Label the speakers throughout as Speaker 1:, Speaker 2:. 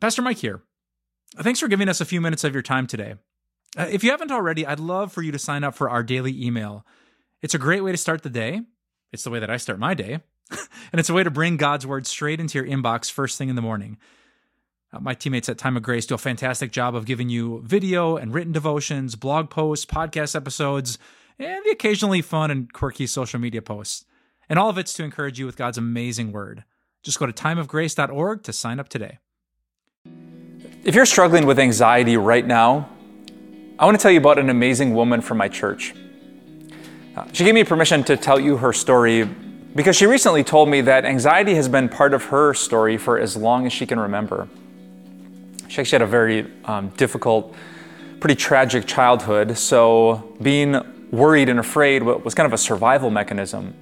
Speaker 1: Pastor Mike here. Thanks for giving us a few minutes of your time today. Uh, if you haven't already, I'd love for you to sign up for our daily email. It's a great way to start the day. It's the way that I start my day. and it's a way to bring God's word straight into your inbox first thing in the morning. Uh, my teammates at Time of Grace do a fantastic job of giving you video and written devotions, blog posts, podcast episodes, and the occasionally fun and quirky social media posts. And all of it's to encourage you with God's amazing word. Just go to timeofgrace.org to sign up today. If you're struggling with anxiety right now, I want to tell you about an amazing woman from my church. Uh, she gave me permission to tell you her story because she recently told me that anxiety has been part of her story for as long as she can remember. She actually had a very um, difficult, pretty tragic childhood, so being worried and afraid was kind of a survival mechanism.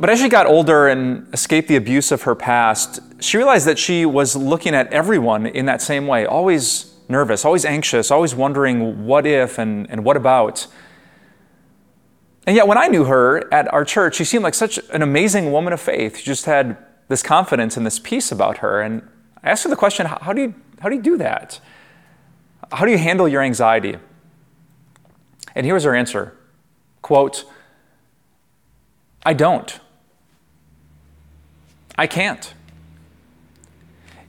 Speaker 1: But as she got older and escaped the abuse of her past, she realized that she was looking at everyone in that same way, always nervous, always anxious, always wondering what if and, and what about. And yet, when I knew her at our church, she seemed like such an amazing woman of faith. She just had this confidence and this peace about her. And I asked her the question how do you, how do, you do that? How do you handle your anxiety? And here was her answer quote, I don't. I can't.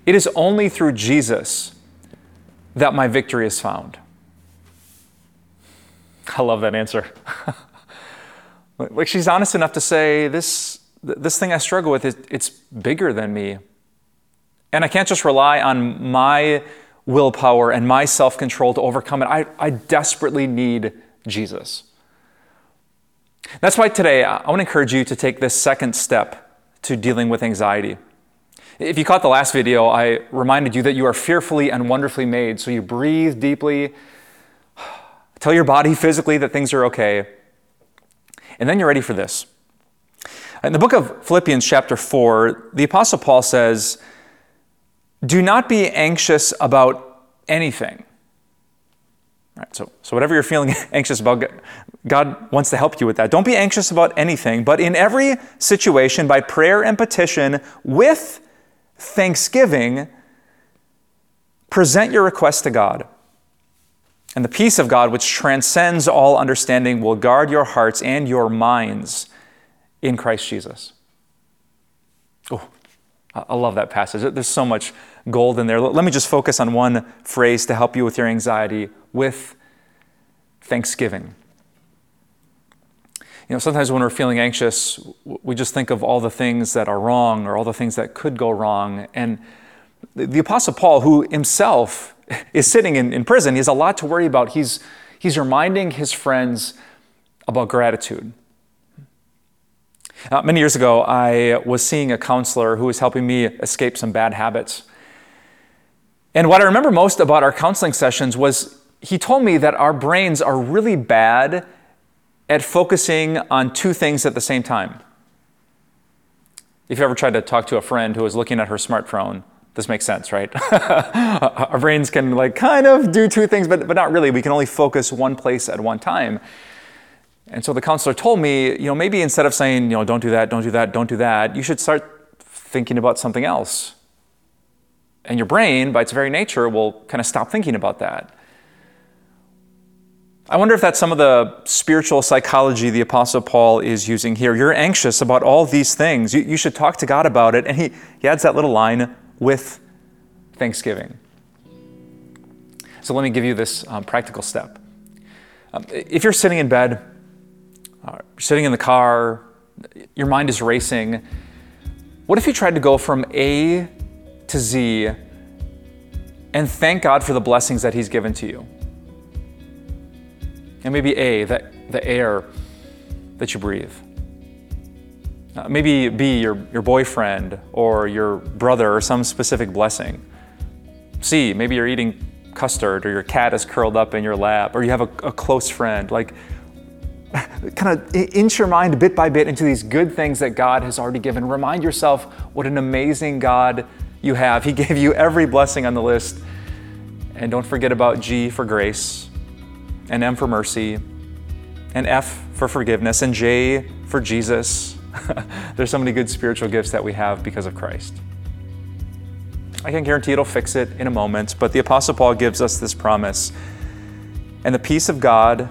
Speaker 1: It is only through Jesus that my victory is found. I love that answer. like she's honest enough to say this this thing I struggle with it's bigger than me. And I can't just rely on my willpower and my self-control to overcome it. I, I desperately need Jesus. That's why today I want to encourage you to take this second step to dealing with anxiety. If you caught the last video, I reminded you that you are fearfully and wonderfully made. So you breathe deeply, tell your body physically that things are okay, and then you're ready for this. In the book of Philippians, chapter 4, the Apostle Paul says, Do not be anxious about anything. Right, so, so, whatever you're feeling anxious about, God wants to help you with that. Don't be anxious about anything, but in every situation, by prayer and petition, with thanksgiving, present your request to God. And the peace of God, which transcends all understanding, will guard your hearts and your minds in Christ Jesus. Oh, I love that passage. There's so much gold in there. Let me just focus on one phrase to help you with your anxiety with thanksgiving. You know, sometimes when we're feeling anxious, we just think of all the things that are wrong or all the things that could go wrong. And the Apostle Paul, who himself is sitting in, in prison, he has a lot to worry about. He's, he's reminding his friends about gratitude. Uh, many years ago, I was seeing a counselor who was helping me escape some bad habits. And what I remember most about our counseling sessions was he told me that our brains are really bad at focusing on two things at the same time. If you ever tried to talk to a friend who was looking at her smartphone, this makes sense, right? Our brains can like kind of do two things, but, but not really. We can only focus one place at one time. And so the counselor told me, you know, maybe instead of saying, you know, don't do that, don't do that, don't do that, you should start thinking about something else. And your brain, by its very nature, will kind of stop thinking about that. I wonder if that's some of the spiritual psychology the Apostle Paul is using here. You're anxious about all these things. You, you should talk to God about it. And he, he adds that little line with thanksgiving. So let me give you this um, practical step. Um, if you're sitting in bed, uh, sitting in the car, your mind is racing, what if you tried to go from A to Z and thank God for the blessings that He's given to you? And maybe A, that, the air that you breathe. Uh, maybe B, your, your boyfriend or your brother or some specific blessing. C, maybe you're eating custard or your cat is curled up in your lap or you have a, a close friend. Like, kind of inch your mind bit by bit into these good things that God has already given. Remind yourself what an amazing God you have. He gave you every blessing on the list. And don't forget about G for grace and M for mercy, and F for forgiveness, and J for Jesus. There's so many good spiritual gifts that we have because of Christ.
Speaker 2: I can't guarantee it'll fix it in a moment, but the Apostle Paul gives us this promise. And the peace of God,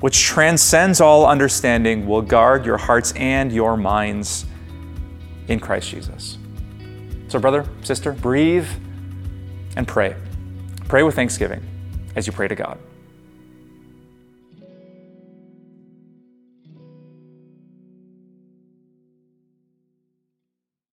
Speaker 2: which transcends all understanding, will guard your hearts and your minds in Christ Jesus. So, brother, sister, breathe and pray. Pray with thanksgiving as you pray to God.